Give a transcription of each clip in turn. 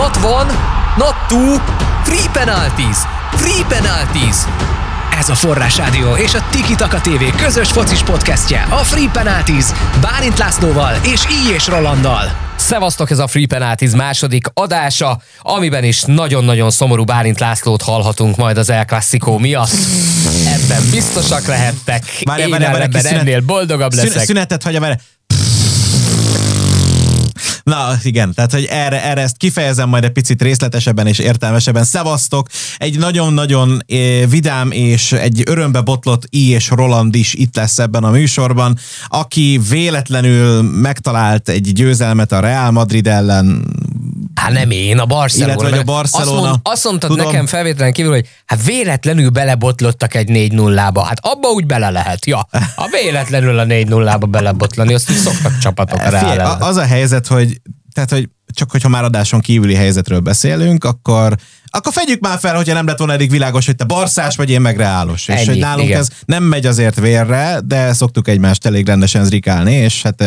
Not one, not two, free penalties, free penalties. Ez a Forrás Rádió és a Tiki Taka TV közös focis podcastje, a Free Penalties, Bálint Lászlóval és Így és Rolanddal. Szevasztok, ez a Free Penalties második adása, amiben is nagyon-nagyon szomorú Bálint Lászlót hallhatunk majd az El Clasico miatt. Ebben biztosak lehettek. Várjál, Én kis szünet- ennél boldogabb leszek. szünetet hagyja vele. Na igen, tehát hogy erre, erre ezt kifejezem majd egy picit részletesebben és értelmesebben. Szevasztok! Egy nagyon-nagyon eh, vidám és egy örömbe botlott I és Roland is itt lesz ebben a műsorban, aki véletlenül megtalált egy győzelmet a Real Madrid ellen. Hát nem én, a Barcelona. Illetve, a Barcelona. Azt, mond, azt mondtad Tudom. nekem felvételen kívül, hogy hát véletlenül belebotlottak egy 4-0-ba. Hát abba úgy bele lehet, ja. A véletlenül a 4-0-ba belebotlani, azt szoktak csapatok a- ellen. az a helyzet, hogy tehát, hogy csak hogyha már adáson kívüli helyzetről beszélünk, akkor akkor fedjük már fel, hogyha nem lett volna eddig világos, hogy te barszás vagy, én meg reálos. És Ennyi, hogy nálunk igen. ez nem megy azért vérre, de szoktuk egymást elég rendesen zrikálni, és hát,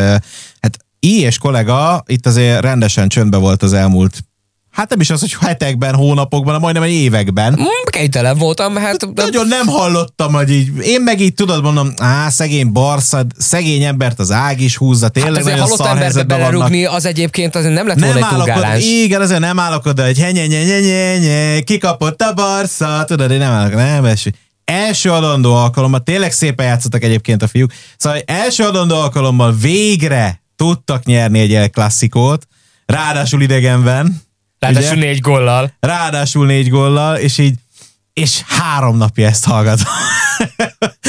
hát I és kollega itt azért rendesen csöndbe volt az elmúlt Hát nem is az, hogy hetekben, hónapokban, majdnem egy években. Mm, Kénytelen voltam, hát Nagyon nem hallottam, hogy így, én meg így tudod mondom, á, szegény Barszad, szegény embert az ág is húzza, tényleg Hát nagyon halott emberbe helyzetben vannak. belerugni, az egyébként azért nem lett volna Nem egy állok oda, túlgáláns. igen, azért nem állok oda, hogy henye, nye, nye, nye, nye, kikapott a Barca, tudod, én nem állok, nem, és első adandó alkalommal, tényleg szépen játszottak egyébként a fiúk, szóval első adandó alkalommal végre tudtak nyerni egy El klasszikót, ráadásul idegenben, Ráadásul ugye? négy gollal. ráadásul négy gollal, és így, és három napja ezt hallgatom.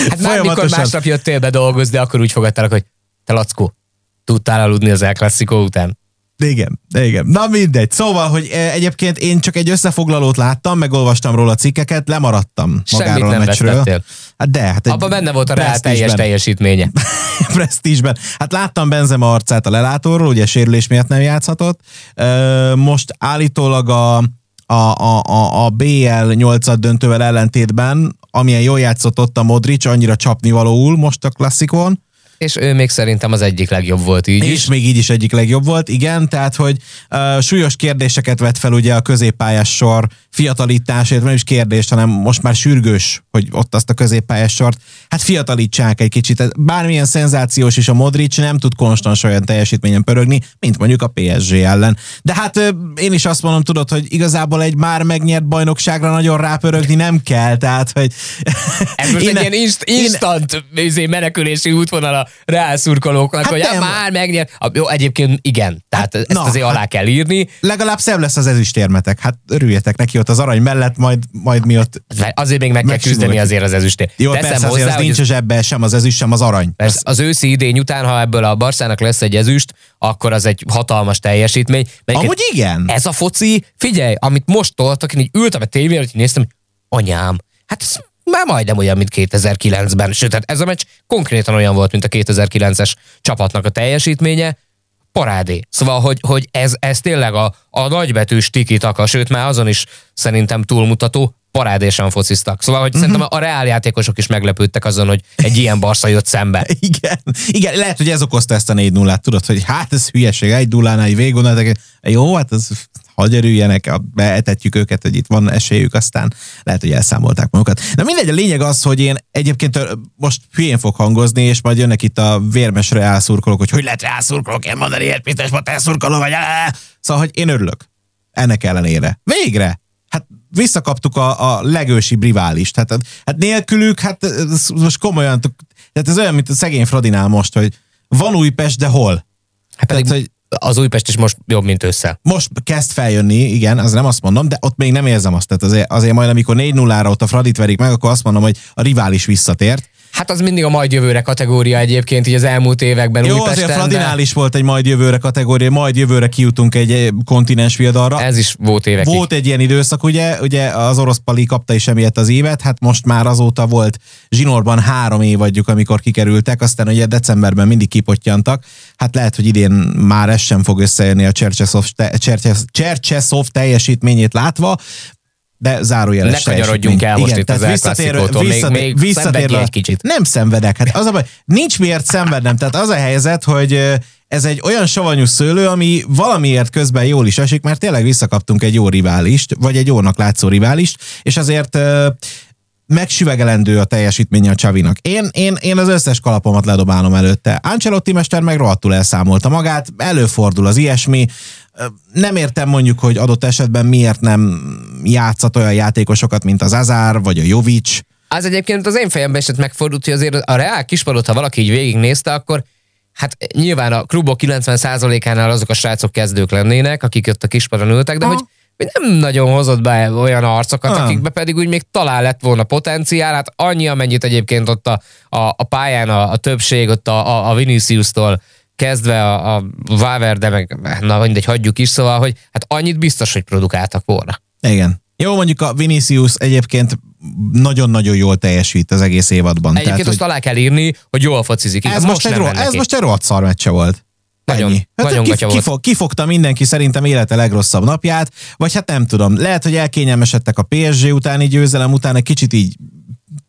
Hát már mikor másnap jöttél be dolgozni, akkor úgy fogadtálak, hogy te Lackó, tudtál aludni az El Clasico után? Igen, igen. Na mindegy. Szóval, hogy eh, egyébként én csak egy összefoglalót láttam, megolvastam róla cikkeket, lemaradtam Semmit magáról nem a meccsről. Hát de, hát Abban benne volt a Real teljes teljesítménye. Presztízsben. Hát láttam Benzema arcát a lelátóról, ugye sérülés miatt nem játszhatott. Most állítólag a, a, a, a, a BL 8 döntővel ellentétben, amilyen jól játszott ott a Modric, annyira csapnivalóul most a klasszikon, És ő még szerintem az egyik legjobb volt így és is. még így is egyik legjobb volt, igen, tehát, hogy uh, súlyos kérdéseket vet fel ugye a középpályás sor fiatalításért, nem is kérdés, hanem most már sürgős, hogy ott azt a középpályás sort, hát fiatalítsák egy kicsit. Bármilyen szenzációs is a Modric nem tud konstans olyan teljesítményen pörögni, mint mondjuk a PSG ellen. De hát ö, én is azt mondom, tudod, hogy igazából egy már megnyert bajnokságra nagyon rápörögni nem kell, tehát, hogy Ez most Én- egy ilyen inst- instant én, menekülési útvonal szurkolóknak, Hát hogy nem. már megnyert. A- Jó, egyébként igen, tehát Hát, ezt na, azért alá hát- kell írni. legalább szebb lesz az ezüstérmetek. Hát örüljetek neki ott az arany mellett, majd, majd mi ott Azért még meg kell küzdeni azért az ezüstért. Jó, Teszem persze, azért hozzá, az nincs ez- a zsebbe sem az ezüst, sem az arany. Persze, az őszi idény után, ha ebből a Barszának lesz egy ezüst, akkor az egy hatalmas teljesítmény. Melyiket- Amúgy igen. Ez a foci, figyelj, amit most toltak, én így ültem a tévén, hogy néztem, anyám, hát ez már majdnem olyan, mint 2009-ben. Sőt, hát ez a meccs konkrétan olyan volt, mint a 2009-es csapatnak a teljesítménye. Parádé. Szóval, hogy, hogy ez, ez tényleg a, a nagybetűs tiki-taka, sőt már azon is szerintem túlmutató, parádésan fociztak. Szóval, hogy uh-huh. szerintem a reál játékosok is meglepődtek azon, hogy egy ilyen barsza jött szembe. Igen. Igen, lehet, hogy ez okozta ezt a 4 0 tudod, hogy hát ez hülyeség, egy nullánál így végig jó, hát ez hagy örüljenek, beetetjük őket, hogy itt van esélyük, aztán lehet, hogy elszámolták magukat. Na mindegy, a lényeg az, hogy én egyébként most hülyén fog hangozni, és majd jönnek itt a vérmes reálszurkolók, hogy hogy lehet reálszurkolók, én mondani, hogy Péter Spatán szurkoló vagy. Szóval, hogy én örülök. Ennek ellenére. Végre! Hát visszakaptuk a, a legősibb riválist. Hát, hát nélkülük, hát ez most komolyan, tehát ez olyan, mint a szegény Fradinál most, hogy van Újpest, de hol? Hát pedig Tehát, hogy az Újpest is most jobb, mint össze. most kezd feljönni, igen, az nem azt mondom, de ott még nem érzem azt. Tehát azért, azért majd, amikor 4-0-ra ott a Fradit verik meg, akkor azt mondom, hogy a rivális visszatért. Hát az mindig a majd jövőre kategória egyébként, így az elmúlt években Jó, Újpesten. azért Fradinál de is volt egy majd jövőre kategória, majd jövőre kijutunk egy eh, kontinens viadalra. Ez is volt évekig. Volt egy ilyen időszak, ugye, ugye az orosz pali kapta is emiatt az évet, hát most már azóta volt zsinórban három év adjuk, amikor kikerültek, aztán ugye decemberben mindig kipottyantak. Hát lehet, hogy idén már ez sem fog összejönni a Csercseszov, te, Csercsesz- Csercseszov teljesítményét látva, de zárójeles Ne kanyarodjunk el most itt az El Clasicótól, még- még egy kicsit. Nem szenvedek. Hát az a baj, nincs miért szenvednem. Tehát az a helyzet, hogy ez egy olyan savanyú szőlő, ami valamiért közben jól is esik, mert tényleg visszakaptunk egy jó riválist, vagy egy jónak látszó riválist, és azért megsüvegelendő a teljesítménye a Csavinak. Én, én, én az összes kalapomat ledobálom előtte. Ancelotti mester meg rohadtul elszámolta magát, előfordul az ilyesmi, nem értem mondjuk, hogy adott esetben miért nem játszat olyan játékosokat, mint az Azár, vagy a Jovic. Az egyébként az én fejemben is megfordult, hogy azért a Reál kispadot, ha valaki így végignézte, akkor hát nyilván a klubok 90%-ánál azok a srácok kezdők lennének, akik ott a kispadon ültek, de ha. hogy nem nagyon hozott be olyan arcokat, nem. akikbe pedig úgy még talán lett volna potenciál, hát annyi, amennyit egyébként ott a, a, a pályán a, a többség, ott a, a, Vinicius-tól kezdve a, a de meg na mindegy, hagyjuk is, szóval, hogy hát annyit biztos, hogy produkáltak volna. Igen. Jó, mondjuk a Vinicius egyébként nagyon-nagyon jól teljesít az egész évadban. Egyébként Tehát, azt hogy... alá kell írni, hogy jól focizik. Ez, most, egy, ro- ez most egy rohadt szar meccse volt. Nagyon, Ennyi. Hát nagyon kifog, volt. Kifogta mindenki szerintem élete legrosszabb napját, vagy hát nem tudom, lehet, hogy elkényelmesedtek a PSG utáni győzelem után, egy kicsit így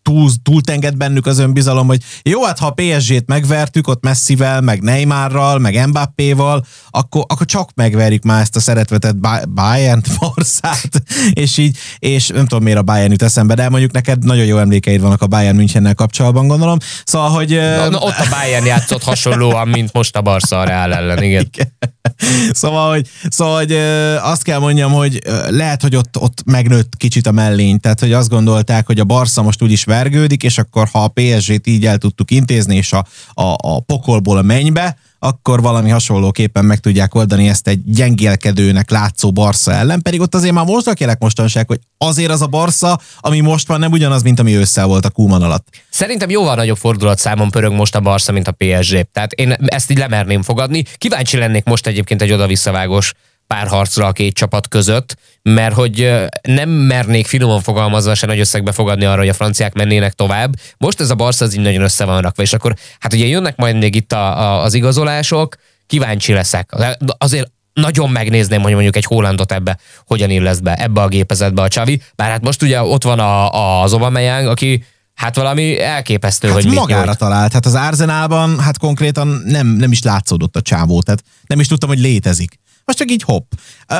túl, túltenged bennük az önbizalom, hogy jó, hát ha a PSG-t megvertük ott Messivel, meg Neymarral, meg Mbappéval, akkor, akkor csak megverjük már ezt a szeretvetet Bayern-t, Barszát, és így, és nem tudom miért a Bayern jut eszembe, de mondjuk neked nagyon jó emlékeid vannak a Bayern Münchennel kapcsolatban, gondolom. Szóval, hogy... Na, na, ott a Bayern játszott hasonlóan, mint most a Barca a Real ellen, igen. igen. Szóval, hogy, szóval, hogy azt kell mondjam, hogy lehet, hogy ott, ott megnőtt kicsit a mellény, tehát, hogy azt gondolták, hogy a Barca most úgyis vergődik, és akkor ha a PSG-t így el tudtuk intézni, és a, a, a pokolból a mennybe, akkor valami hasonlóképpen meg tudják oldani ezt egy gyengélkedőnek látszó Barca ellen, pedig ott azért már most rakjelek mostanság, hogy azért az a Barca, ami most van, nem ugyanaz, mint ami ősszel volt a Kuman alatt. Szerintem jóval nagyobb fordulat számon pörög most a Barca, mint a PSG. Tehát én ezt így lemerném fogadni. Kíváncsi lennék most egyébként egy oda-visszavágós párharcra a két csapat között, mert hogy nem mernék finoman fogalmazva se nagy összegbe fogadni arra, hogy a franciák mennének tovább. Most ez a Barca az így nagyon össze van rakva, és akkor hát ugye jönnek majd még itt a, a, az igazolások, kíváncsi leszek. Azért nagyon megnézném, hogy mondjuk egy Hollandot ebbe hogyan illesz be, ebbe a gépezetbe a Csavi. Bár hát most ugye ott van a, a, az Aubameyang, aki Hát valami elképesztő, hát hogy magára mit talált. Hát az Arzenálban hát konkrétan nem, nem is látszódott a csávó, tehát nem is tudtam, hogy létezik. Most csak így hopp.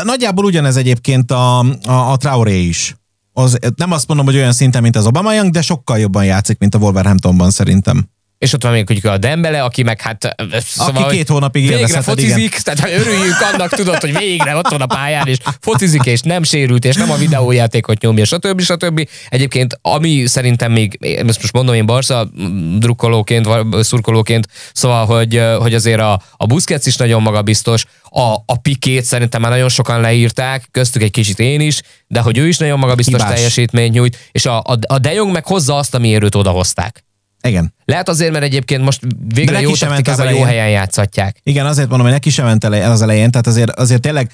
Nagyjából ugyanez egyébként a, a, a Traoré is. Az, nem azt mondom, hogy olyan szinten, mint az Obama de sokkal jobban játszik, mint a Wolverhamptonban szerintem. És ott van még hogy a Dembele, aki meg hát... Szóval, aki két hónapig Végre focizik, igen. tehát örüljünk annak, tudod, hogy végre ott van a pályán, és focizik, és nem sérült, és nem a videójátékot nyomja, stb. stb. Egyébként, ami szerintem még, ezt most mondom én Barca drukkolóként, szurkolóként, szóval, hogy, hogy azért a, a Busquets is nagyon magabiztos, a, a Pikét szerintem már nagyon sokan leírták, köztük egy kicsit én is, de hogy ő is nagyon magabiztos Hibás. teljesítményt nyújt, és a, a, a De Jong meg hozza azt, amiért őt odahozták. Igen. Lehet azért, mert egyébként most végre jó taktikával jó helyen játszhatják. Igen, azért mondom, hogy neki sem ment el az elején, tehát azért, azért tényleg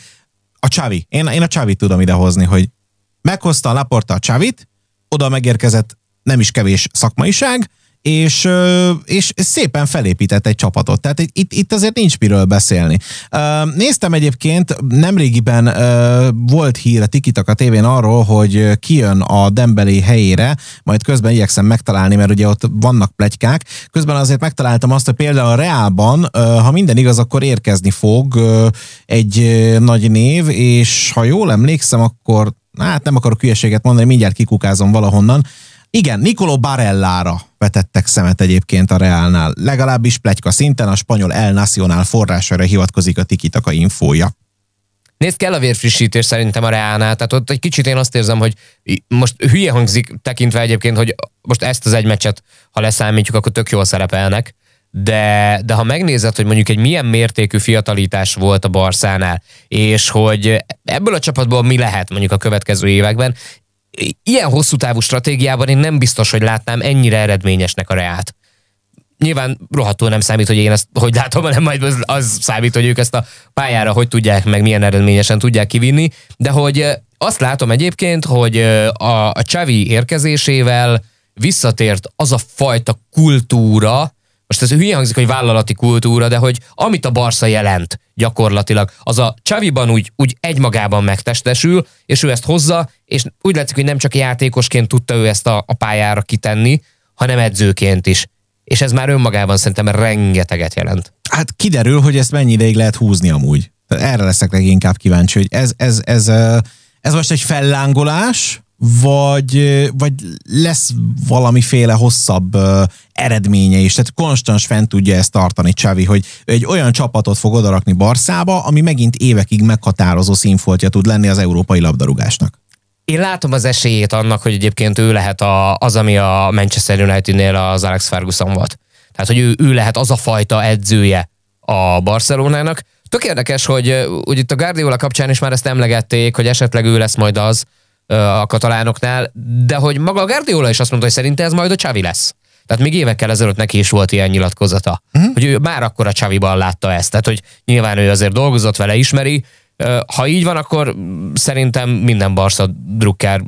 a Csavi, én, én a Csavit tudom idehozni, hogy meghozta a Laporta a Csavit, oda megérkezett nem is kevés szakmaiság, és, és szépen felépített egy csapatot. Tehát itt, itt azért nincs miről beszélni. Néztem egyébként, nemrégiben volt hír a Tikitaka tévén arról, hogy kijön a Dembeli helyére, majd közben igyekszem megtalálni, mert ugye ott vannak plegykák. Közben azért megtaláltam azt, hogy például a Reálban, ha minden igaz, akkor érkezni fog egy nagy név, és ha jól emlékszem, akkor hát nem akarok hülyeséget mondani, mindjárt kikukázom valahonnan, igen, Nicolo Barellára vetettek szemet egyébként a Realnál. Legalábbis plegyka szinten a spanyol El Nacional forrására hivatkozik a Tikitaka infója. Nézd, kell a vérfrissítés szerintem a Reálnál, tehát ott egy kicsit én azt érzem, hogy most hülye hangzik tekintve egyébként, hogy most ezt az egy meccset, ha leszámítjuk, akkor tök jól szerepelnek, de, de ha megnézed, hogy mondjuk egy milyen mértékű fiatalítás volt a Barszánál, és hogy ebből a csapatból mi lehet mondjuk a következő években, ilyen hosszú távú stratégiában én nem biztos, hogy látnám ennyire eredményesnek a Reát. Nyilván rohadtul nem számít, hogy én ezt hogy látom, hanem majd az, az számít, hogy ők ezt a pályára hogy tudják, meg milyen eredményesen tudják kivinni, de hogy azt látom egyébként, hogy a, a Csavi érkezésével visszatért az a fajta kultúra, most ez hülye hangzik, hogy vállalati kultúra, de hogy amit a Barca jelent gyakorlatilag, az a Csaviban úgy, úgy egymagában megtestesül, és ő ezt hozza, és úgy látszik, hogy nem csak játékosként tudta ő ezt a, a pályára kitenni, hanem edzőként is. És ez már önmagában szerintem rengeteget jelent. Hát kiderül, hogy ezt mennyi ideig lehet húzni amúgy. Erre leszek leginkább kíváncsi, hogy ez, ez, ez, ez, ez most egy fellángolás, vagy, vagy lesz valamiféle hosszabb eredménye is. Tehát konstans fent tudja ezt tartani Csavi, hogy egy olyan csapatot fog odarakni Barszába, ami megint évekig meghatározó színfoltja tud lenni az európai labdarúgásnak. Én látom az esélyét annak, hogy egyébként ő lehet a, az, ami a Manchester Unitednél az Alex Ferguson volt. Tehát, hogy ő, ő lehet az a fajta edzője a Barcelonának. Tök érdekes, hogy, hogy itt a Guardiola kapcsán is már ezt emlegették, hogy esetleg ő lesz majd az a katalánoknál, de hogy maga a Guardiola is azt mondta, hogy szerinte ez majd a Csavi lesz. Tehát még évekkel ezelőtt neki is volt ilyen nyilatkozata, uh-huh. hogy ő már akkor a Csaviban látta ezt. Tehát, hogy nyilván ő azért dolgozott vele, ismeri, ha így van, akkor szerintem minden Barca drukker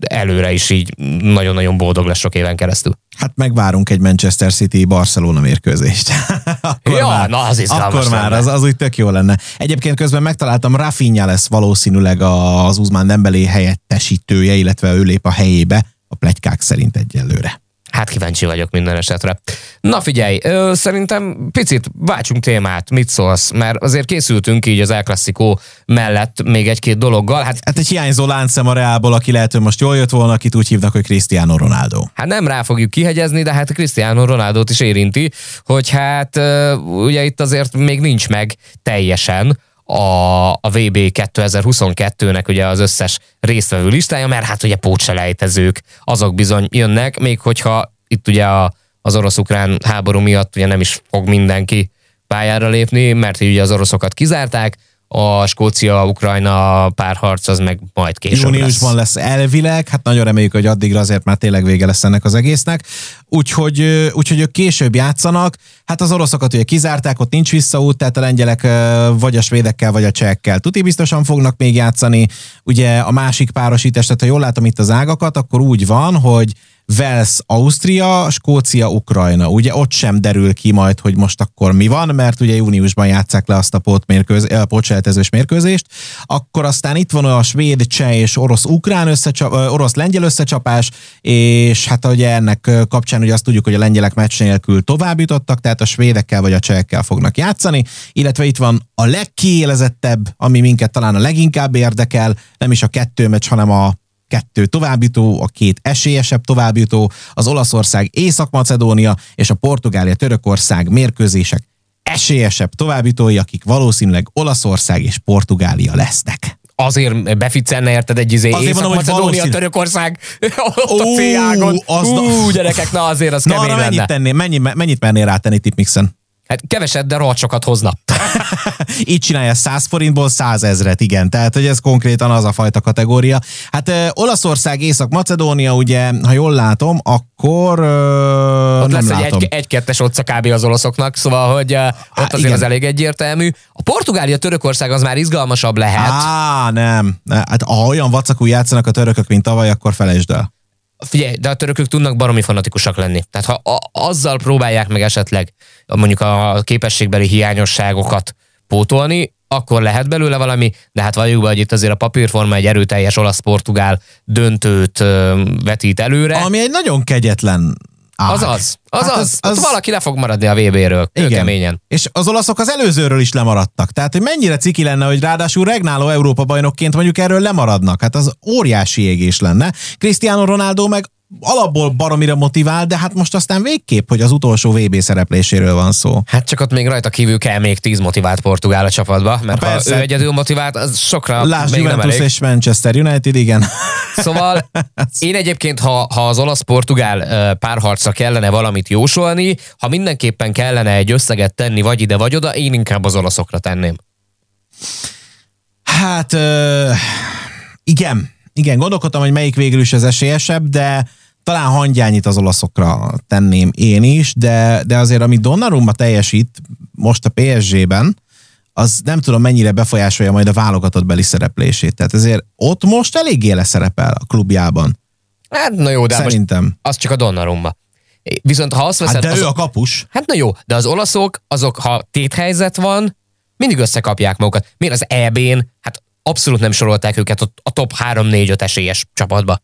előre is így nagyon-nagyon boldog lesz sok éven keresztül. Hát megvárunk egy Manchester City-Barcelona mérkőzést. akkor ja, már, na az Akkor már, az, az úgy tök jó lenne. Egyébként közben megtaláltam, Rafinha lesz valószínűleg az Uzmán Dembélé helyettesítője, illetve ő lép a helyébe, a plegykák szerint egyelőre. Hát kíváncsi vagyok minden esetre. Na figyelj, ö, szerintem picit váltsunk témát, mit szólsz? Mert azért készültünk így az El Clasico mellett még egy-két dologgal. Hát, hát egy hiányzó láncem a Reálból, aki lehet, hogy most jól jött volna, akit úgy hívnak, hogy Cristiano Ronaldo. Hát nem rá fogjuk kihegyezni, de hát Cristiano ronaldo is érinti, hogy hát ö, ugye itt azért még nincs meg teljesen a, a VB 2022-nek ugye az összes résztvevő listája, mert hát ugye pótselejtezők, azok bizony jönnek, még hogyha itt ugye a, az orosz-ukrán háború miatt ugye nem is fog mindenki pályára lépni, mert ugye az oroszokat kizárták, a Skócia-Ukrajna párharc az meg majd később Júniusban lesz. lesz elvileg, hát nagyon reméljük, hogy addigra azért már tényleg vége lesz ennek az egésznek. Úgyhogy, úgyhogy ők később játszanak. Hát az oroszokat ugye kizárták, ott nincs visszaút, tehát a lengyelek vagy a svédekkel, vagy a csehekkel tuti biztosan fognak még játszani. Ugye a másik párosítás, tehát ha jól látom itt az ágakat, akkor úgy van, hogy Wales, Ausztria, Skócia, Ukrajna. Ugye ott sem derül ki majd, hogy most akkor mi van, mert ugye júniusban játszák le azt a pótseltezős mérkőzést. Akkor aztán itt van a svéd, cseh és orosz-ukrán összecsap, orosz-lengyel összecsapás, és hát ugye ennek kapcsán ugye azt tudjuk, hogy a lengyelek meccs nélkül tovább jutottak, tehát a svédekkel vagy a csehekkel fognak játszani, illetve itt van a legkiélezettebb, ami minket talán a leginkább érdekel, nem is a kettő meccs, hanem a kettő továbbjutó, a két esélyesebb továbbjutó, az Olaszország, Észak-Macedónia és a Portugália-Törökország mérkőzések esélyesebb továbbjutói, akik valószínűleg Olaszország és Portugália lesznek azért beficenne érted egy izé Észak-Macedónia. Törökország ott a. Az Ú, gyerekek, na azért az na, kemény lenne. Mennyit, tenné, mennyi, mennyit mennél rátenni Tipmixen? Hát keveset, de rohadt sokat hozna. Így csinálja 100 forintból 100 ezret, igen. Tehát, hogy ez konkrétan az a fajta kategória. Hát ö, Olaszország, Észak-Macedónia, ugye, ha jól látom, akkor ö, ott nem lesz látom. egy, egy kettes otca kb. az olaszoknak, szóval, hogy ö, ott Há, azért igen. az elég egyértelmű. A Portugália, Törökország az már izgalmasabb lehet. Á, nem. Hát ha olyan vacakú játszanak a törökök, mint tavaly, akkor felejtsd el. Figyelj, de a törökök tudnak baromi fanatikusak lenni. Tehát ha a, azzal próbálják meg esetleg mondjuk a képességbeli hiányosságokat pótolni, akkor lehet belőle valami, de hát valljuk be, hogy itt azért a papírforma egy erőteljes olasz-portugál döntőt vetít előre. Ami egy nagyon kegyetlen ág. Az az, az, hát az, az, az... valaki le fog maradni a VB-ről, igen. keményen. És az olaszok az előzőről is lemaradtak. Tehát, hogy mennyire ciki lenne, hogy ráadásul regnáló Európa bajnokként mondjuk erről lemaradnak. Hát az óriási égés lenne. Cristiano Ronaldo meg alapból baromira motivál, de hát most aztán végképp, hogy az utolsó VB szerepléséről van szó. Hát csak ott még rajta kívül kell még tíz motivált portugál a csapatba, mert ha, ha ő egyedül motivált, az sokra Lásd, még Juventus nem elég. és Manchester United, igen. Szóval én egyébként, ha, ha az olasz-portugál párharcra kellene valamit jósolni, ha mindenképpen kellene egy összeget tenni vagy ide vagy oda, én inkább az olaszokra tenném. Hát igen, igen, gondolkodtam, hogy melyik végül is az esélyesebb, de talán hangyányit az olaszokra tenném én is, de, de azért, ami Donnarumma teljesít most a PSG-ben, az nem tudom mennyire befolyásolja majd a válogatott beli szereplését. Tehát ezért ott most eléggé leszerepel a klubjában. Hát na jó, de Szerintem. most az csak a Donnarumma. Viszont ha azt veszed... Hát de az, ő a kapus. Hát na jó, de az olaszok, azok, ha téthelyzet van, mindig összekapják magukat. Miért az EB-n? Hát abszolút nem sorolták őket a top 3-4-5 esélyes csapatba.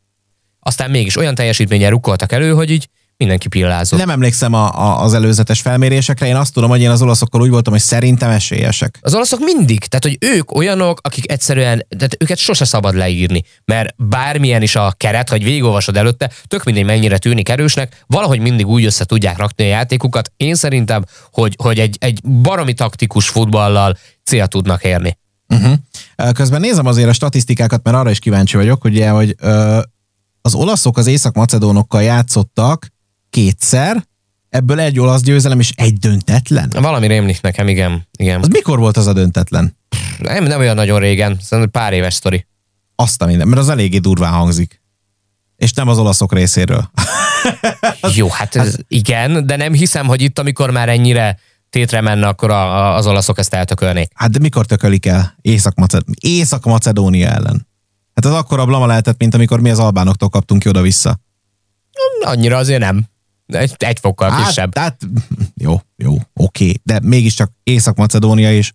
Aztán mégis olyan teljesítményen rukkoltak elő, hogy így mindenki pillázott. Nem emlékszem a, a, az előzetes felmérésekre, én azt tudom, hogy én az olaszokkal úgy voltam, hogy szerintem esélyesek. Az olaszok mindig, tehát hogy ők olyanok, akik egyszerűen, tehát őket sose szabad leírni, mert bármilyen is a keret, hogy végigolvasod előtte, tök mindegy mennyire tűnik erősnek, valahogy mindig úgy össze tudják rakni a játékukat. Én szerintem, hogy, hogy egy, egy baromi taktikus futballal cél tudnak érni. Uh-huh. Közben nézem azért a statisztikákat, mert arra is kíváncsi vagyok, ugye, hogy ö, az olaszok az észak-macedónokkal játszottak kétszer, ebből egy olasz győzelem és egy döntetlen. Valami rémlik nekem, igen. igen. Az mikor volt az a döntetlen? Nem, nem olyan nagyon régen, szerintem pár éves sztori. Azt a minden, mert az eléggé durván hangzik. És nem az olaszok részéről. Jó, hát ez, igen, de nem hiszem, hogy itt, amikor már ennyire tétre menne, akkor a, a, az olaszok ezt eltökölnék. Hát de mikor tökölik el Észak-Macedónia, Észak-Macedónia ellen? Hát az akkor a blama lehetett, mint amikor mi az albánoktól kaptunk ki oda-vissza. Annyira azért nem. Egy, egy fokkal Hát, kisebb. tehát, jó, jó, oké, de mégiscsak Észak-Macedónia és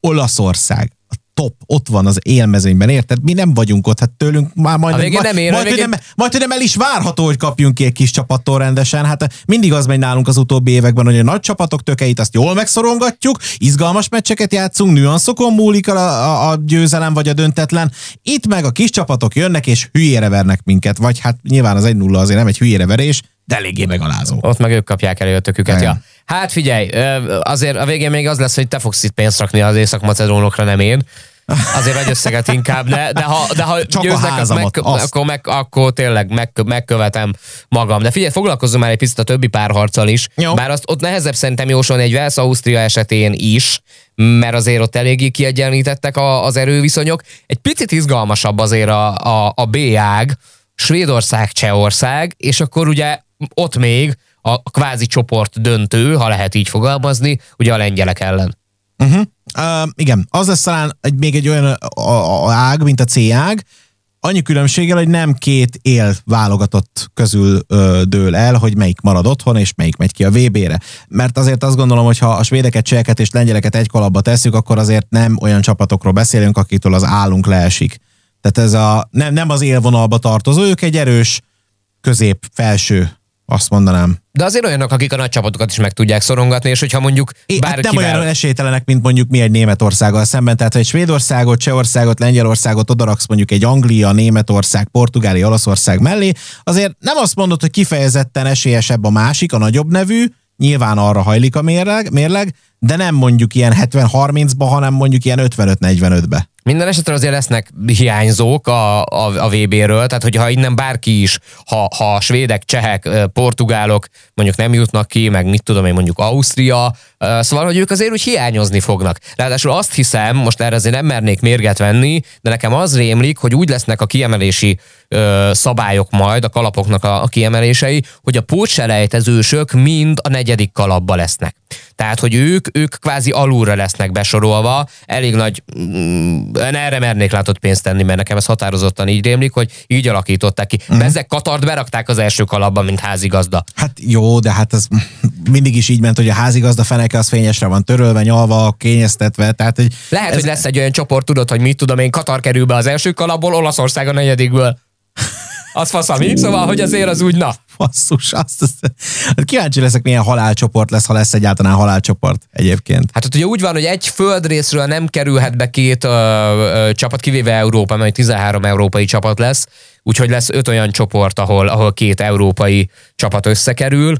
Olaszország. Top, ott van az élmezőnyben, érted? Mi nem vagyunk ott, hát tőlünk már majd, végén majd, nem ér, majd, hogy nem, majd, hogy nem el is várható, hogy kapjunk ki egy kis csapattól rendesen. Hát mindig az megy nálunk az utóbbi években, hogy a nagy csapatok tökeit azt jól megszorongatjuk, izgalmas meccseket játszunk, nüanszokon múlik a, a, a győzelem vagy a döntetlen. Itt meg a kis csapatok jönnek és hülyére vernek minket, vagy hát nyilván az 1-0 azért nem egy hülyére verés, de eléggé megalázó. Ott meg ők kapják elő a töküket. Ja. Hát figyelj, azért a végén még az lesz, hogy te fogsz itt pénzt rakni az észak-macedónokra, nem én. Azért egy összeget inkább, de, de ha, de ha Csak a győznek, akkor, házamat, meg, azt. akkor, meg, akkor tényleg meg, megkövetem magam. De figyelj, foglalkozzunk már egy picit a többi párharccal is. Jó. Bár azt ott nehezebb szerintem jósolni egy Velsz-Ausztria esetén is, mert azért ott eléggé kiegyenlítettek a, az erőviszonyok. Egy picit izgalmasabb azért a, a, a B ág, Svédország, Csehország, és akkor ugye ott még a kvázi csoport döntő, ha lehet így fogalmazni, ugye a lengyelek ellen. Uh-huh. Uh, igen, az lesz talán egy, még egy olyan a, ág, mint a C ág, annyi különbséggel, hogy nem két él válogatott közül ö, dől el, hogy melyik marad otthon, és melyik megy ki a VB-re. Mert azért azt gondolom, hogy ha a svédeket, cseheket és lengyeleket egy kalapba tesszük, akkor azért nem olyan csapatokról beszélünk, akitől az állunk leesik. Tehát ez a, nem, nem az élvonalba tartozó, ők egy erős közép, felső, azt mondanám. De azért olyanok, akik a nagy csapatokat is meg tudják szorongatni, és hogyha mondjuk É, hát nem olyan esélytelenek, mint mondjuk mi egy Németországgal szemben. Tehát, ha egy Svédországot, Csehországot, Lengyelországot odaraksz mondjuk egy Anglia, Németország, Portugália, Olaszország mellé, azért nem azt mondod, hogy kifejezetten esélyesebb a másik, a nagyobb nevű, nyilván arra hajlik a mérleg, mérleg de nem mondjuk ilyen 70-30-ba, hanem mondjuk ilyen 55-45-be. Minden esetre azért lesznek hiányzók a, a, a VB-ről, tehát hogyha innen bárki is, ha, ha svédek, csehek, portugálok mondjuk nem jutnak ki, meg mit tudom én mondjuk Ausztria, szóval, hogy ők azért úgy hiányozni fognak. Ráadásul azt hiszem, most erre azért nem mernék mérget venni, de nekem az rémlik, hogy úgy lesznek a kiemelési ö, szabályok majd, a kalapoknak a, a kiemelései, hogy a pótselejtezősök mind a negyedik kalapba lesznek. Tehát, hogy ők, ők kvázi alulra lesznek besorolva, elég nagy, mm, erre mernék látott pénzt tenni, mert nekem ez határozottan így rémlik, hogy így alakították ki. Uh-huh. Ezek Katart berakták az első kalapba, mint házigazda. Hát jó, de hát ez mindig is így ment, hogy a házigazda feneke az fényesre van törölve, nyalva, kényeztetve, tehát hogy Lehet, ez, hogy lesz egy olyan csoport, tudod, hogy mit tudom én, Katar kerül be az első kalapból, Olaszország a negyedikből. Az fasz, ami? Szóval, hogy azért az úgy, na, Basszus, azt, azt, hát kíváncsi leszek, milyen halálcsoport lesz, ha lesz egyáltalán halálcsoport egyébként. Hát ott ugye úgy van, hogy egy földrészről nem kerülhet be két ö, ö, csapat, kivéve Európa, mert 13 európai csapat lesz, úgyhogy lesz öt olyan csoport, ahol, ahol két európai csapat összekerül.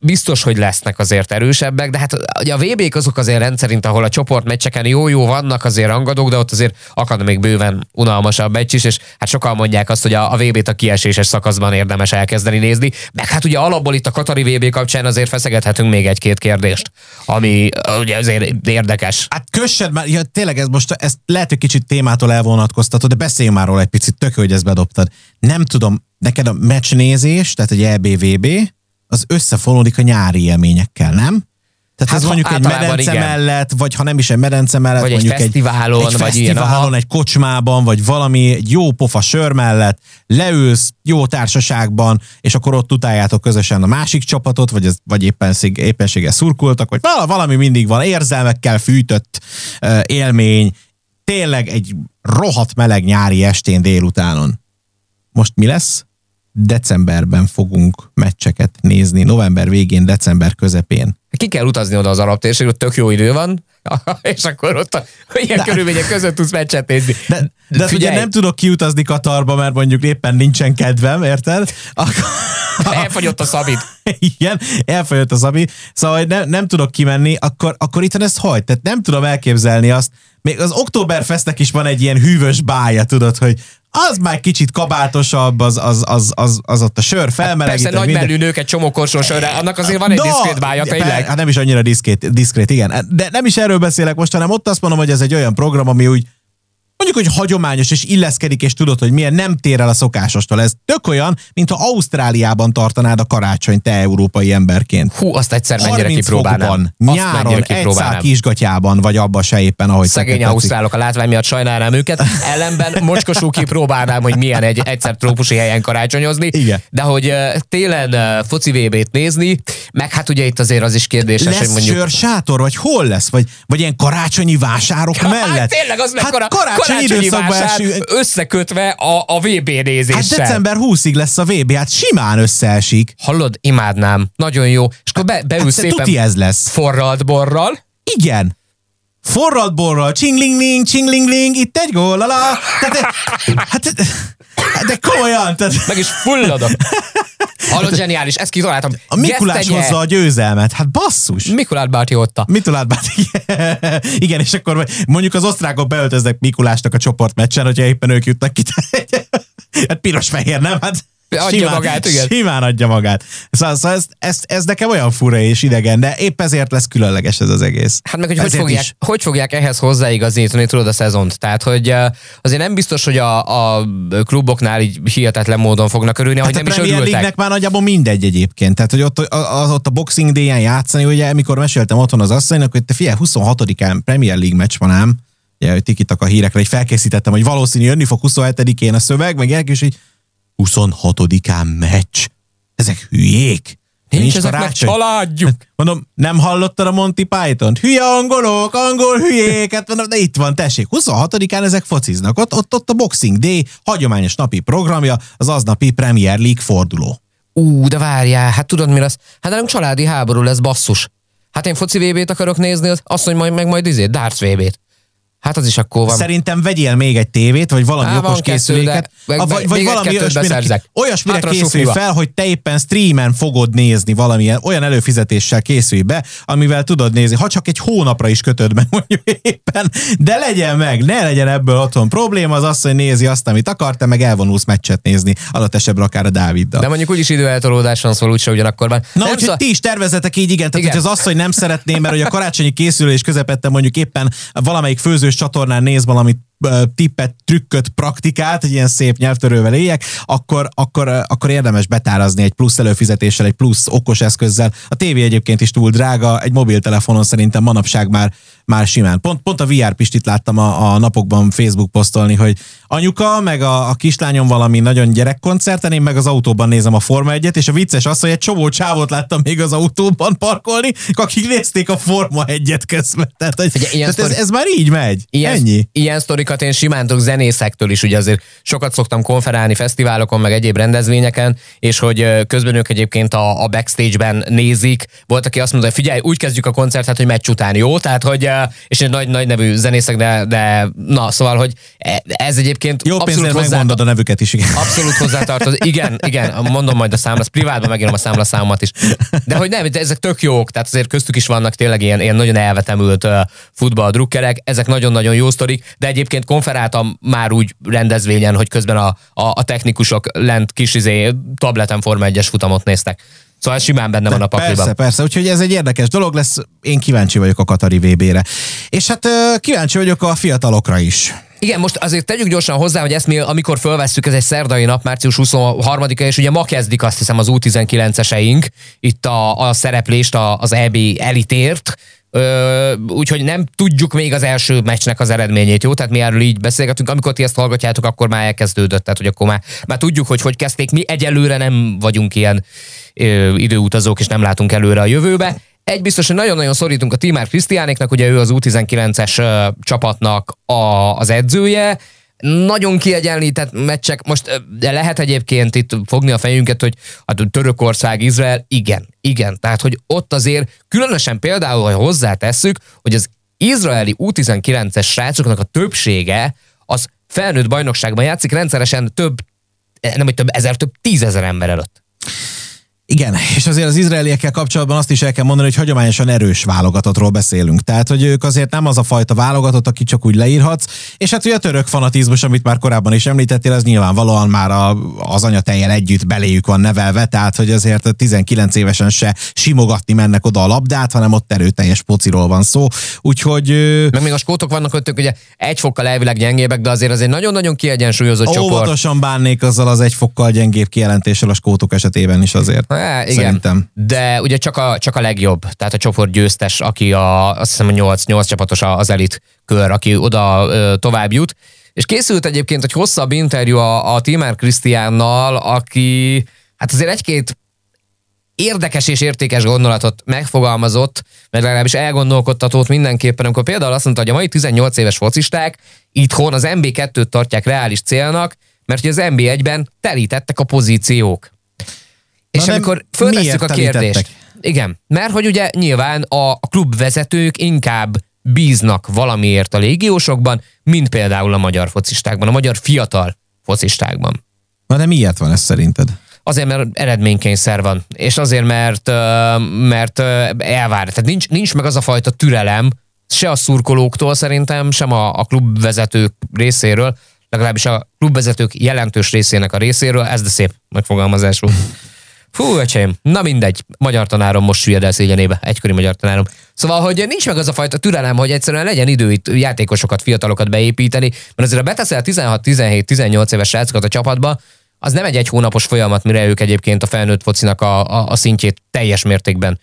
Biztos, hogy lesznek azért erősebbek, de hát ugye a VB-k azok azért rendszerint, ahol a csoportmeccseken jó-jó vannak azért rangadók, de ott azért akad még bőven unalmasabb meccs is, és hát sokan mondják azt, hogy a, a VB-t a kieséses szakaszban érdemes elkezdeni nézni, meg hát ugye alapból itt a Katari VB kapcsán azért feszegethetünk még egy-két kérdést, ami ugye azért érdekes. Hát kössed már, ja, tényleg ez most, ez lehet, hogy kicsit témától elvonatkoztatod, de beszéljünk már róla egy picit, tök hogy ezt bedobtad. Nem tudom, neked a meccsnézés, tehát egy EBVB, az összefonódik a nyári élményekkel, nem? Tehát Hát, ez mondjuk egy medence igen. mellett, vagy ha nem is egy medence mellett, Vagy egy mondjuk fesztiválon, egy, egy vagy ilyen, fesztiválon, aha. egy kocsmában, vagy valami egy jó pofa sör mellett, leülsz jó társaságban, és akkor ott utáljátok közösen a másik csapatot, vagy, ez, vagy éppen, éppenséggel szurkoltak, vagy vala- valami mindig van, érzelmekkel fűtött uh, élmény, tényleg egy rohadt meleg nyári estén délutánon. Most mi lesz? Decemberben fogunk meccseket nézni, november végén, december közepén. Ki kell utazni oda az arab térségre, ott tök jó idő van, és akkor ott a, ilyen de, körülmények között tudsz meccset nézni. De, de ugye nem tudok kiutazni Katarba, mert mondjuk éppen nincsen kedvem, érted? Akkor... Elfogyott a szabid. Igen, elfogyott a szabi. Szóval nem, nem tudok kimenni, akkor, akkor itt ezt hagy. Tehát nem tudom elképzelni azt. Még az Oktoberfestnek is van egy ilyen hűvös bája, tudod, hogy az már kicsit kabátosabb, az, az, az, az, az ott a sör felmelegít. Persze nagy minden... nők egy csomó korsó sörre, annak azért van egy no, diszkrét bája, tényleg. Hát nem is annyira diszkrét, diszkrét, igen. De nem is erről beszélek most, hanem ott azt mondom, hogy ez egy olyan program, ami úgy mondjuk, hogy hagyományos és illeszkedik, és tudod, hogy milyen nem tér el a szokásostól. Ez tök olyan, mintha Ausztráliában tartanád a karácsony te európai emberként. Hú, azt egyszer mennyire kipróbálnám. Fokban, nyáron, egy szál kisgatyában, vagy abba se éppen, ahogy Szegény ausztrálok a látvány miatt sajnálnám őket. Ellenben mocskosú kipróbálnám, hogy milyen egy egyszer trópusi helyen karácsonyozni. Igen. De hogy télen foci VB-t nézni, meg hát ugye itt azért az is kérdéses, lesz hogy mondjuk... sör sátor, vagy hol lesz? Vagy, vagy ilyen karácsonyi vásárok mellett? Hát tényleg, az hát mekkora karácsonyi vásár összekötve a, a VB nézéssel. Hát december 20-ig lesz a VB, hát simán összeesik. Hallod, imádnám. Nagyon jó. És akkor be, beül hát, szépen ez lesz. forralt borral. Igen. Forralt borral, csinglingling, csinglingling, itt egy gól, ala. Tehát, hát, de komolyan. Tehát... Meg is fulladok. Hallod, zseniális, ezt kitaláltam. A Mikulás hozza a győzelmet, hát basszus. Mikulát Bárti otta. Mikulát Bárti, igen, és akkor mondjuk az osztrákok beöltöznek Mikulásnak a csoportmeccsen, hogyha éppen ők jutnak ki. hát piros-fehér, nem? Hát Adja simán, magát, igen. Simán adja magát. Szóval, szóval ez, ez, ez nekem olyan fura és idegen, de épp ezért lesz különleges ez az egész. Hát meg, hogy hogy fogják, hogy fogják ehhez hozzáigazítani, tudod, a szezont. Tehát, hogy azért nem biztos, hogy a, a kluboknál így hihetetlen módon fognak örülni, hát hogy nem is örültek. League-nek már nagyjából mindegy egyébként. Tehát, hogy ott, az, ott a Boxing Day-en játszani, ugye, amikor meséltem otthon az asszonynak, hogy te figyelj, 26-án Premier League meccs van ám, ugye, hogy tikitak a hírekre, hogy felkészítettem, hogy valószínű jönni fog 27-én a szöveg, meg ilyenek, és így 26-án meccs. Ezek hülyék. Nincs, Nincs ezeknek családjuk. Hát, mondom, nem hallottad a Monty Python? Hülye angolok, angol hülyék, hát mondom, de itt van, tessék, 26-án ezek fociznak. Ott, ott, ott a Boxing Day hagyományos napi programja, az aznapi Premier League forduló. Ú, de várjál, hát tudod mi lesz? Hát nem családi háború lesz, basszus. Hát én foci VB-t akarok nézni, azt mondja, majd meg majd izé, darts VB-t. Hát az is akkor van. Szerintem vegyél még egy tévét, vagy valami Há, okos készüléket. Kettő, vagy, vagy valami olyasmire, olyasmire készülj fel, hogy te éppen streamen fogod nézni valamilyen, olyan előfizetéssel készülj be, amivel tudod nézni, ha csak egy hónapra is kötöd meg mondjuk éppen, de legyen meg, ne legyen ebből otthon probléma, az az, hogy nézi azt, amit akar, te meg elvonulsz meccset nézni, alatt esetben akár a Dáviddal. De mondjuk úgyis időeltolódás van, szóval úgyse ugyanakkor van. Na, úgyhogy szó... ti is tervezetek így, igen, tehát igen. hogy az hogy nem szeretném, mert hogy a karácsonyi készülés közepette mondjuk éppen valamelyik főző kettős csatornán néz valamit tippet, trükköt, praktikát, egy ilyen szép nyelvtörővel éljek, akkor, akkor, akkor érdemes betárazni egy plusz előfizetéssel, egy plusz okos eszközzel. A tévé egyébként is túl drága, egy mobiltelefonon szerintem manapság már, már simán. Pont, pont a VR Pistit láttam a, a napokban Facebook posztolni, hogy anyuka, meg a, a kislányom valami nagyon gyerekkoncerten, én meg az autóban nézem a Forma 1 és a vicces az, hogy egy csomó csávot láttam még az autóban parkolni, akik nézték a Forma 1-et közben. Tehát, hogy, Ugye, tehát sztori... ez, ez, már így megy. Ilyen, Ennyi. Ilyen sztorikat én simán tudok zenészektől is, ugye azért sokat szoktam konferálni fesztiválokon, meg egyéb rendezvényeken, és hogy közben ők egyébként a, a backstage-ben nézik. Volt, aki azt mondta, hogy figyelj, úgy kezdjük a koncertet, hogy meccs után jó, tehát hogy, és egy nagy, nagy nevű zenészek, de, de na, szóval, hogy e, ez egyébként Jó abszolút hozzá... a nevüket is, igen. Abszolút hozzátartoz. Igen, igen, mondom majd a számla, privátban megírom a számlaszámomat is. De hogy nem, ezek tök jók, tehát azért köztük is vannak tényleg ilyen, ilyen nagyon elvetemült futballdrukkerek, ezek nagyon-nagyon jó sztorik, de egyébként konferáltam már úgy rendezvényen, hogy közben a, a, a technikusok lent kis izé, tableten Forma 1-es futamot néztek. Szóval simán benne van a pakliban. Persze, persze, úgyhogy ez egy érdekes dolog lesz. Én kíváncsi vagyok a Katari VB-re. És hát kíváncsi vagyok a fiatalokra is. Igen, most azért tegyük gyorsan hozzá, hogy ezt mi, amikor fölvesszük, ez egy szerdai nap, március 23-a, és ugye ma kezdik azt hiszem az U19-eseink itt a, a szereplést az EB elitért, Ö, úgyhogy nem tudjuk még az első meccsnek az eredményét, jó? Tehát mi erről így beszélgetünk, amikor ti ezt hallgatjátok, akkor már elkezdődött, tehát hogy akkor már, már tudjuk, hogy hogy kezdték. Mi egyelőre nem vagyunk ilyen ö, időutazók, és nem látunk előre a jövőbe. Egy biztos, hogy nagyon-nagyon szorítunk a Timár Krisztiánéknak, ugye ő az U19-es csapatnak a, az edzője, nagyon kiegyenlített meccsek, most de lehet egyébként itt fogni a fejünket, hogy hát Törökország, Izrael, igen, igen. Tehát, hogy ott azért különösen például, ha hozzátesszük, hogy az izraeli U19-es srácoknak a többsége az felnőtt bajnokságban játszik rendszeresen több, nem hogy több ezer, több tízezer ember előtt. Igen, és azért az izraeliekkel kapcsolatban azt is el kell mondani, hogy hagyományosan erős válogatottról beszélünk. Tehát, hogy ők azért nem az a fajta válogatott, aki csak úgy leírhatsz. És hát ugye a török fanatizmus, amit már korábban is említettél, az nyilvánvalóan már a, az anyatejjel együtt beléjük van nevelve, tehát hogy azért a 19 évesen se simogatni mennek oda a labdát, hanem ott erőteljes pociról van szó. Úgyhogy... Meg még a skótok vannak ott, ugye egy fokkal elvileg gyengébbek, de azért az egy nagyon-nagyon kiegyensúlyozott csoport. Óvatosan bánnék azzal az egy fokkal gyengébb kijelentéssel a skótok esetében is azért. É, igen. Szerintem. De ugye csak a, csak a legjobb, tehát a csoport győztes, aki a, azt hiszem a 8, 8 csapatos az elit kör, aki oda ö, tovább jut. És készült egyébként egy hosszabb interjú a, a Timmer Krisztiánnal, aki hát azért egy-két érdekes és értékes gondolatot megfogalmazott, meg legalábbis elgondolkodtatót mindenképpen, amikor például azt mondta, hogy a mai 18 éves focisták itthon az MB2-t tartják reális célnak, mert hogy az MB1-ben telítettek a pozíciók. És Na amikor föltesszük a kérdést, igen, mert hogy ugye nyilván a, klubvezetők inkább bíznak valamiért a légiósokban, mint például a magyar focistákban, a magyar fiatal focistákban. Na de miért van ez szerinted? Azért, mert eredménykényszer van, és azért, mert, mert elvár. Tehát nincs, nincs meg az a fajta türelem, se a szurkolóktól szerintem, sem a, a klubvezetők részéről, legalábbis a klubvezetők jelentős részének a részéről, ez de szép megfogalmazás volt. Fú, öcsém, na mindegy, magyar tanárom most süllyed el szégyenébe, egykori magyar tanárom. Szóval, hogy nincs meg az a fajta türelem, hogy egyszerűen legyen idő itt játékosokat, fiatalokat beépíteni, mert azért ha beteszel 16-17-18 éves srácokat a csapatba, az nem egy egy hónapos folyamat, mire ők egyébként a felnőtt focinak a, a, a szintjét teljes mértékben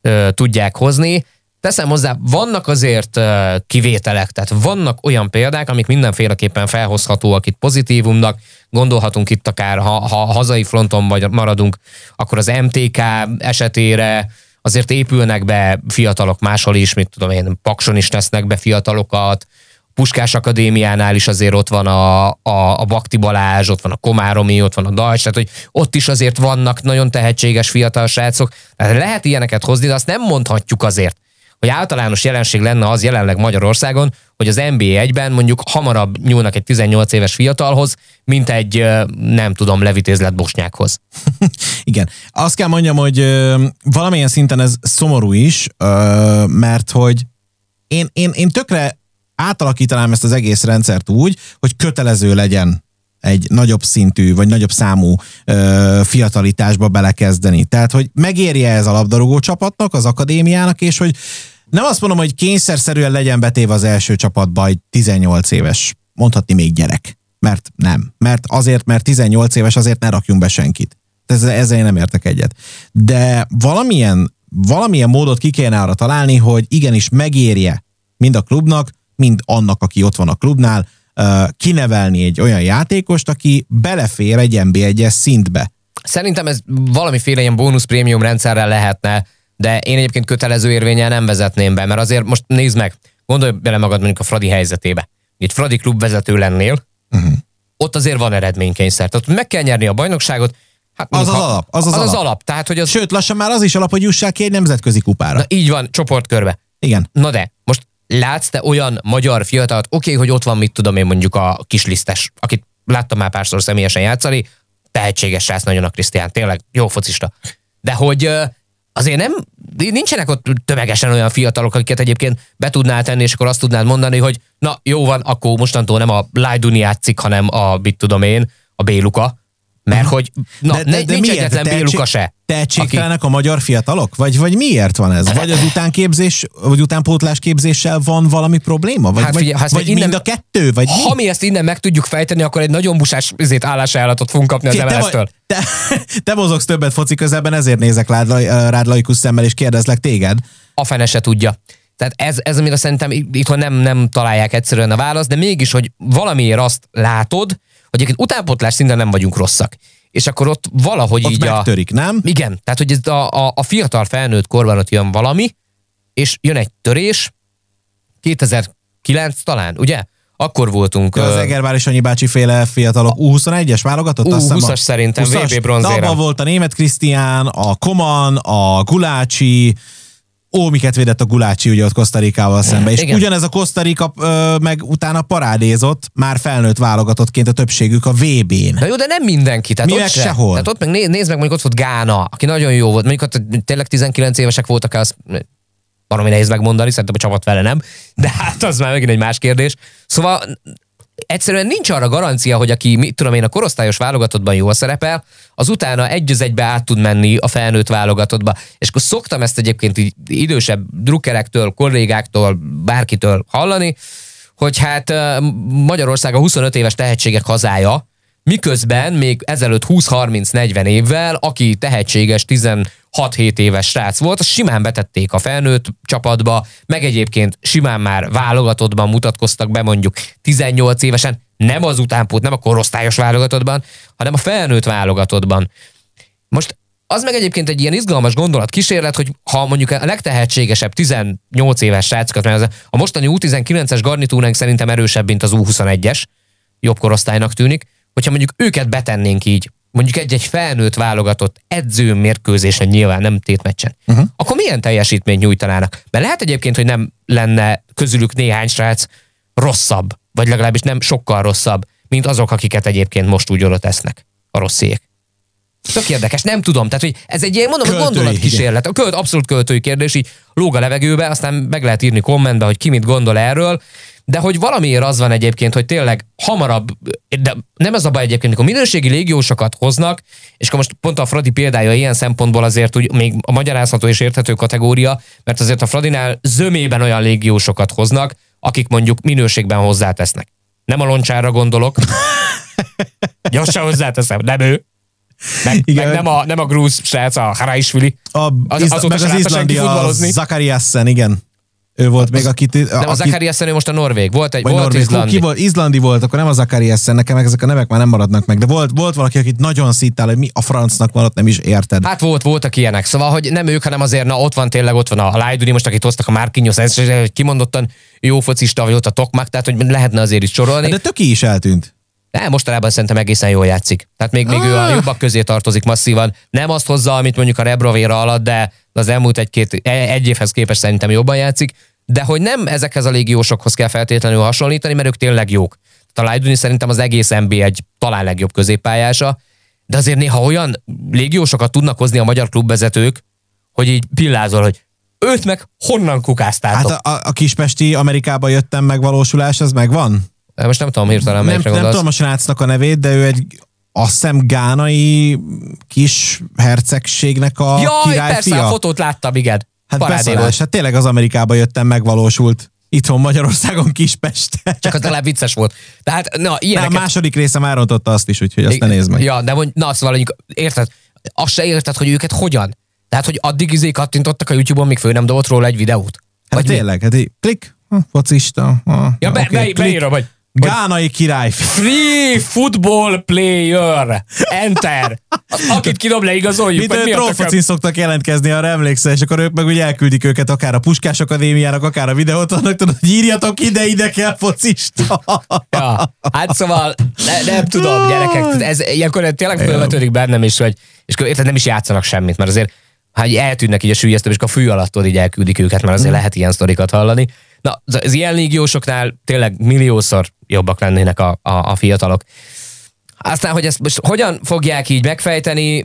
ö, tudják hozni. Teszem hozzá, vannak azért kivételek, tehát vannak olyan példák, amik mindenféleképpen felhozhatóak itt pozitívumnak, gondolhatunk itt akár, ha, ha hazai fronton vagy maradunk, akkor az MTK esetére azért épülnek be fiatalok máshol is, mit tudom én, Pakson is tesznek be fiatalokat, Puskás Akadémiánál is azért ott van a, a, a Bakti Balázs, ott van a Komáromi, ott van a Dajcs, tehát hogy ott is azért vannak nagyon tehetséges fiatal srácok. Tehát lehet ilyeneket hozni, de azt nem mondhatjuk azért, hogy általános jelenség lenne az jelenleg Magyarországon, hogy az NBA egyben mondjuk hamarabb nyúlnak egy 18 éves fiatalhoz, mint egy nem tudom, levitézlet bosnyákhoz. Igen. Azt kell mondjam, hogy valamilyen szinten ez szomorú is, mert hogy én, én, én tökre átalakítanám ezt az egész rendszert úgy, hogy kötelező legyen egy nagyobb szintű, vagy nagyobb számú ö, fiatalitásba belekezdeni. Tehát, hogy megérje ez a labdarúgó csapatnak, az akadémiának, és hogy nem azt mondom, hogy kényszerszerűen legyen betéve az első csapatba egy 18 éves, mondhatni még gyerek. Mert nem. Mert azért, mert 18 éves, azért ne rakjunk be senkit. Ezzel, ezzel én nem értek egyet. De valamilyen, valamilyen módot ki kéne arra találni, hogy igenis megérje mind a klubnak, mind annak, aki ott van a klubnál, kinevelni egy olyan játékost, aki belefér egy NB1-es szintbe. Szerintem ez valamiféle ilyen bónusz prémium rendszerrel lehetne, de én egyébként kötelező érvényel nem vezetném be, mert azért most nézd meg, gondolj bele magad mondjuk a Fradi helyzetébe. Itt Fradi klubvezető lennél, uh-huh. ott azért van eredménykényszer. Tehát meg kell nyerni a bajnokságot, Hát az az ha, alap. Az az, az, alap. az alap. Tehát, hogy az... Sőt, lassan már az is alap, hogy jussák ki egy nemzetközi kupára. Na, így van, csoportkörbe. Igen. Na de, látsz te olyan magyar fiatalt, oké, okay, hogy ott van, mit tudom én mondjuk a kislisztes, akit láttam már párszor személyesen játszani, tehetséges srác nagyon a Krisztián, tényleg. Jó focista. De hogy azért nem, nincsenek ott tömegesen olyan fiatalok, akiket egyébként be tudnál tenni, és akkor azt tudnád mondani, hogy na jó van, akkor mostantól nem a Lajduni játszik, hanem a, mit tudom én, a Béluka, mert hogy na, de, de, de nincs miért? egyetlen Béluka se. Tehetségtelenek aki... a magyar fiatalok? Vagy, vagy miért van ez? Vagy az utánképzés, vagy utánpótlás képzéssel van valami probléma? Vagy, hát, figyelj, vagy, vagy innen, mind a kettő? Vagy ha mi? mi ezt innen meg tudjuk fejteni, akkor egy nagyon busás izét állásajánlatot fogunk kapni az MLS-től. Te, te, te mozogsz többet foci közelben, ezért nézek rád, rád laikus szemmel, és kérdezlek téged. A fene se tudja. Tehát ez, ez amire szerintem itthon nem, nem találják egyszerűen a választ, de mégis, hogy valamiért azt látod, hogy egyébként utánpotlás szinten nem vagyunk rosszak. És akkor ott valahogy ott így megtörik, a... nem? Igen, tehát hogy ez a, a, a fiatal felnőtt korban ott jön valami, és jön egy törés, 2009 talán, ugye? akkor voltunk... Az ö, Egervár és Annyi bácsi féle fiatalok U21-es válogatott? Azt hiszem, U20-as a- szerintem, 20-as. VB De bronzérem. abban volt a német Krisztián, a Koman, a Gulácsi, ó, miket védett a Gulácsi ugye ott Kosztarikával szemben. És Igen. ugyanez a Kosztarika ö, meg utána parádézott, már felnőtt válogatottként a többségük a VB-n. Na jó, de nem mindenki. Tehát Mi ott meg se. sehol. Tehát ott meg né- nézd meg, mondjuk ott volt Gána, aki nagyon jó volt. Mondjuk ott tényleg 19 évesek voltak, az valami nehéz megmondani, szerintem a csapat vele nem. De hát az már megint egy más kérdés. Szóval egyszerűen nincs arra garancia, hogy aki, mit tudom én, a korosztályos válogatottban jól szerepel, az utána egy az egybe át tud menni a felnőtt válogatottba. És akkor szoktam ezt egyébként így idősebb drukkerektől, kollégáktól, bárkitől hallani, hogy hát Magyarország a 25 éves tehetségek hazája, miközben még ezelőtt 20-30-40 évvel, aki tehetséges 16-7 éves srác volt, simán betették a felnőtt csapatba, meg egyébként simán már válogatottban mutatkoztak be mondjuk 18 évesen, nem az utánpót, nem a korosztályos válogatottban, hanem a felnőtt válogatottban. Most az meg egyébként egy ilyen izgalmas gondolat kísérlet, hogy ha mondjuk a legtehetségesebb 18 éves srácokat, mert a mostani U19-es garnitúránk szerintem erősebb, mint az U21-es, jobb korosztálynak tűnik, hogyha mondjuk őket betennénk így, mondjuk egy-egy felnőtt válogatott edző mérkőzésen nyilván nem tétmeccsen, uh-huh. akkor milyen teljesítményt nyújtanának? Mert lehet egyébként, hogy nem lenne közülük néhány srác rosszabb, vagy legalábbis nem sokkal rosszabb, mint azok, akiket egyébként most úgy oda tesznek a rossziék. Tök érdekes, nem tudom. Tehát, hogy ez egy ilyen, mondom, Költői, gondolatkísérlet. A költ, abszolút költői kérdés, így lóg a levegőbe, aztán meg lehet írni kommentbe, hogy ki mit gondol erről, de hogy valamiért az van egyébként, hogy tényleg hamarabb, de nem ez a baj egyébként, amikor minőségi légiósokat hoznak, és akkor most pont a Fradi példája ilyen szempontból azért úgy még a magyarázható és érthető kategória, mert azért a Fradinál zömében olyan légiósokat hoznak, akik mondjuk minőségben hozzátesznek. Nem a loncsára gondolok, gyorsan hozzáteszem, nem ő, meg, Igen. meg nem, a, nem a grúz srác, a Haraisvili. A, Az- az, meg az látta izlandi, senki a futballozni. Zakariassen, igen. Ő volt még, akit... Nem, a akit- Zakariasen ő most a Norvég. Volt egy, volt Norvég, izlandi. Ki volt, izlandi volt, akkor nem a Zakariassen, nekem ezek a nevek már nem maradnak meg, de volt, volt valaki, akit nagyon szíttál, hogy mi a francnak van, ott nem is érted. Hát volt, voltak ilyenek. Szóval, hogy nem ők, hanem azért, na ott van tényleg, ott van a Lajduni, most akit hoztak a Márkinyos, ez hogy kimondottan jó focista, vagy ott a Tokmak, tehát hogy lehetne azért is sorolni. De töki is eltűnt. De mostanában szerintem egészen jól játszik. Tehát még, még ő a Ah. jobbak közé tartozik masszívan. Nem azt hozza, amit mondjuk a Rebrovéra alatt, de az elmúlt egy-két, e- egy évhez képest szerintem jobban játszik. De hogy nem ezekhez a légiósokhoz kell feltétlenül hasonlítani, mert ők tényleg jók. Tehát a Lajduni szerintem az egész NB egy talán legjobb középpályása, de azért néha olyan légiósokat tudnak hozni a magyar klubvezetők, hogy így pillázol, hogy őt meg honnan kukáztátok. Hát a, a, a kispesti Amerikába jöttem megvalósulás, az megvan? Most nem tudom hirtelen, Nem, melyikre nem gondolsz. tudom a srácnak a nevét, de ő egy azt hiszem gánai kis hercegségnek a Jaj, király persze, fia. a fotót láttam, igen. Hát Parádé volt. hát tényleg az Amerikába jöttem, megvalósult. Itthon Magyarországon Kispest. Csak az legalább vicces volt. Tehát, na, Na, a ilyeneket... második része már rontotta azt is, úgyhogy azt ne nézd meg. Ja, de mondj, na, szóval érted? Azt se érted, hogy őket hogyan? Tehát, hogy addig izé kattintottak a YouTube-on, míg fő nem dobott róla egy videót? Hát Vagy mi? tényleg, hát így, klik, ha, focista. Ha, Ja, be, oké, be, beírom, hogy Gánai király. Free football player. Enter. Akit kidob le, igazoljuk. Mint mi trollfocin szoktak jelentkezni, arra emlékszel, és akkor ők meg ugye elküldik őket akár a Puskás Akadémiának, akár a videót annak, tudod, hogy írjatok ide, ide kell focista. Ja, hát szóval ne, nem tudom, gyerekek, ez ilyenkor tényleg felvetődik bennem is, hogy és érted, nem is játszanak semmit, mert azért ha eltűnnek így a sülyeztő, és a fű alatt így elküldik őket, mert azért lehet ilyen sztorikat hallani. Na, az- ilyen légiósoknál tényleg milliószor jobbak lennének a, a, a fiatalok. Aztán, hogy ezt most hogyan fogják így megfejteni,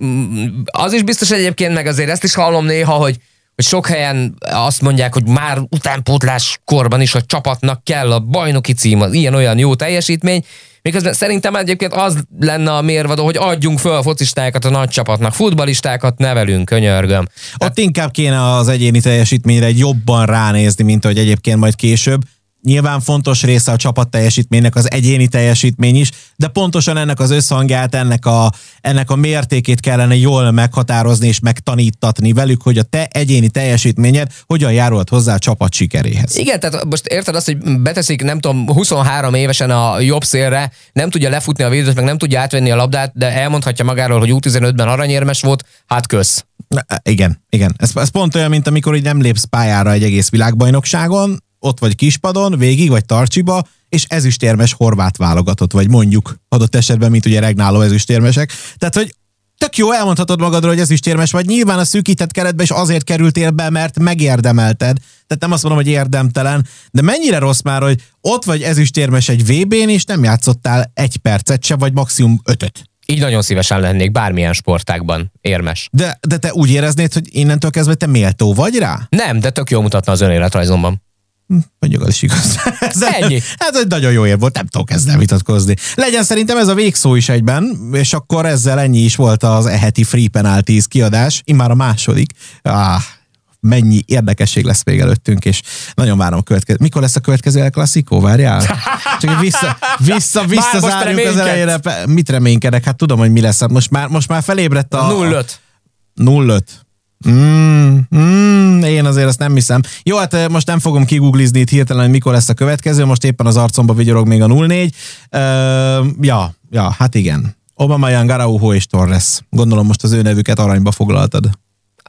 az is biztos egyébként, meg azért ezt is hallom néha, hogy, hogy sok helyen azt mondják, hogy már utánpótlás korban is a csapatnak kell a bajnoki cím, az ilyen-olyan jó teljesítmény, miközben szerintem egyébként az lenne a mérvadó, hogy adjunk föl focistákat a nagy csapatnak, futbalistákat nevelünk, könyörgöm. Ott inkább kéne az egyéni teljesítményre jobban ránézni, mint hogy egyébként majd később. Nyilván fontos része a csapat teljesítménynek az egyéni teljesítmény is, de pontosan ennek az összhangját, ennek a, ennek a mértékét kellene jól meghatározni és megtanítatni velük, hogy a te egyéni teljesítményed hogyan járult hozzá a csapat sikeréhez. Igen, tehát most érted azt, hogy beteszik, nem tudom, 23 évesen a jobb szélre, nem tudja lefutni a védőt, meg nem tudja átvenni a labdát, de elmondhatja magáról, hogy U15-ben aranyérmes volt, hát kösz. Igen, igen. Ez, ez pont olyan, mint amikor így nem lépsz pályára egy egész világbajnokságon, ott vagy kispadon, végig, vagy tarcsiba, és ezüstérmes horvát válogatott, vagy mondjuk adott esetben, mint ugye regnáló ezüstérmesek. Tehát, hogy tök jó, elmondhatod magadról, hogy ezüstérmes vagy. Nyilván a szűkített keretbe is azért kerültél be, mert megérdemelted. Tehát nem azt mondom, hogy érdemtelen, de mennyire rossz már, hogy ott vagy ezüstérmes egy VB-n, és nem játszottál egy percet se, vagy maximum ötöt. Így nagyon szívesen lennék bármilyen sportákban érmes. De, de te úgy éreznéd, hogy innentől kezdve te méltó vagy rá? Nem, de tök jó mutatna az önéletrajzomban. Mondjuk az is igaz. Ez Ennyi. Hát egy nagyon jó év volt, nem tudok ezzel vitatkozni. Legyen szerintem ez a végszó is egyben, és akkor ezzel ennyi is volt az eheti Free Penalties kiadás, immár a második. Ah, mennyi érdekesség lesz még előttünk, és nagyon várom a következő. Mikor lesz a következő El Clasico? Várjál? Csak vissza, vissza, vissza zárjuk az elejére. Mit reménykedek? Hát tudom, hogy mi lesz. Most már, most már felébredt a... 0-5. 0-5. Mm, mm, én azért ezt nem hiszem. Jó, hát eh, most nem fogom kiguglizni itt hirtelen, hogy mikor lesz a következő, most éppen az arcomba vigyorog még a 0-4. Uh, ja, ja, hát igen. Obama, Garauho és Torres. Gondolom most az ő nevüket aranyba foglaltad.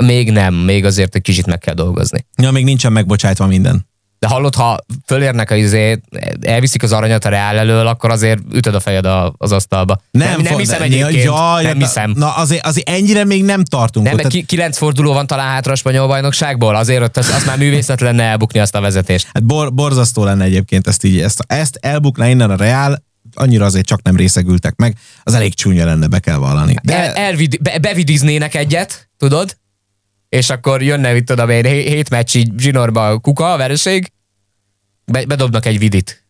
Még nem, még azért egy kicsit meg kell dolgozni. Ja, még nincsen megbocsájtva minden. De hallod, ha fölérnek a izé, elviszik az aranyat a Reál elől, akkor azért ütöd a fejed a, az asztalba. nem, nem fog- hiszem egyébként. Ja, ja, nem na- hiszem. Na, azért, azért ennyire még nem tartunk. Nem, ott. ki, kilenc forduló van talán hátra a spanyol bajnokságból, azért ott az, az már művészet lenne elbukni azt a vezetést. Hát bor, borzasztó lenne egyébként ezt így, ezt, ezt elbukná innen a Real, annyira azért csak nem részegültek meg, az elég csúnya lenne, be kell vallani. De... El, elvid, be, bevidiznének egyet, tudod? És akkor jönne, mit tudom én, hé- hét meccs így zsinorba a kuka, a vereség, be, bedobnak egy vidit.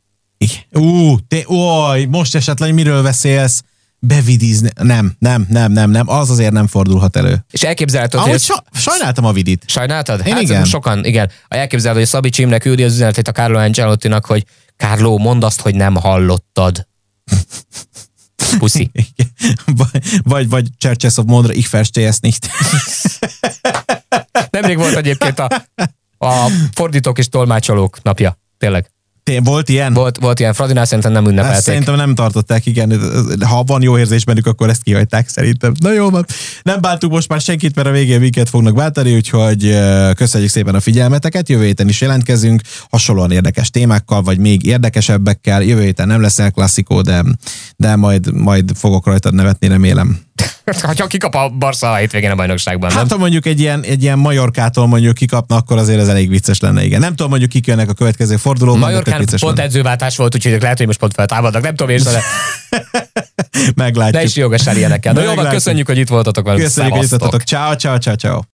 Ú, te, oj, most esetleg miről beszélsz? Bevidizni. Nem, nem, nem, nem, nem, az azért nem fordulhat elő. És elképzelhető, hogy sa, sajnáltam a vidit. Sajnáltad? Én hát igen. sokan, igen. A elképzelhető, hogy Szabi Csimnek küldi az üzenetét a Carlo Ancelottinak, hogy Carlo, mondd azt, hogy nem hallottad. Puszi. vagy, vagy, vagy Churches of Mondra, ich verstehe es nicht. Nemrég volt egyébként a, a fordítók és tolmácsolók napja. Tényleg. Té- Volt ilyen? Volt, volt ilyen, Fradinál szerintem nem Ezt ünnepelték. szerintem nem tartották, igen. Ha van jó érzés bennük, akkor ezt kihagyták szerintem. Na jó van. Nem bántuk most már senkit, mert a végén minket fognak bántani, úgyhogy köszönjük szépen a figyelmeteket. Jövő héten is jelentkezünk, hasonlóan érdekes témákkal, vagy még érdekesebbekkel. Jövő héten nem lesz el klasszikó, de, de majd, majd fogok rajtad nevetni, remélem. Ha kikap a Barca a hétvégén a bajnokságban, Hát nem? ha mondjuk egy ilyen, egy ilyen Majorkától mondjuk kikapna, akkor azért ez elég vicces lenne, igen. Nem tudom, mondjuk kik jönnek a következő fordulóban, Majorkán pont lenne. edzőváltás volt, úgyhogy lehet, hogy most pont feltámadnak. Nem tudom, és de Meglátjuk. ne is jogasál ilyenekkel. Na jó, köszönjük, hogy itt voltatok velünk. Köszönjük, hogy itt voltatok. Ciao, ciao, ciao, ciao.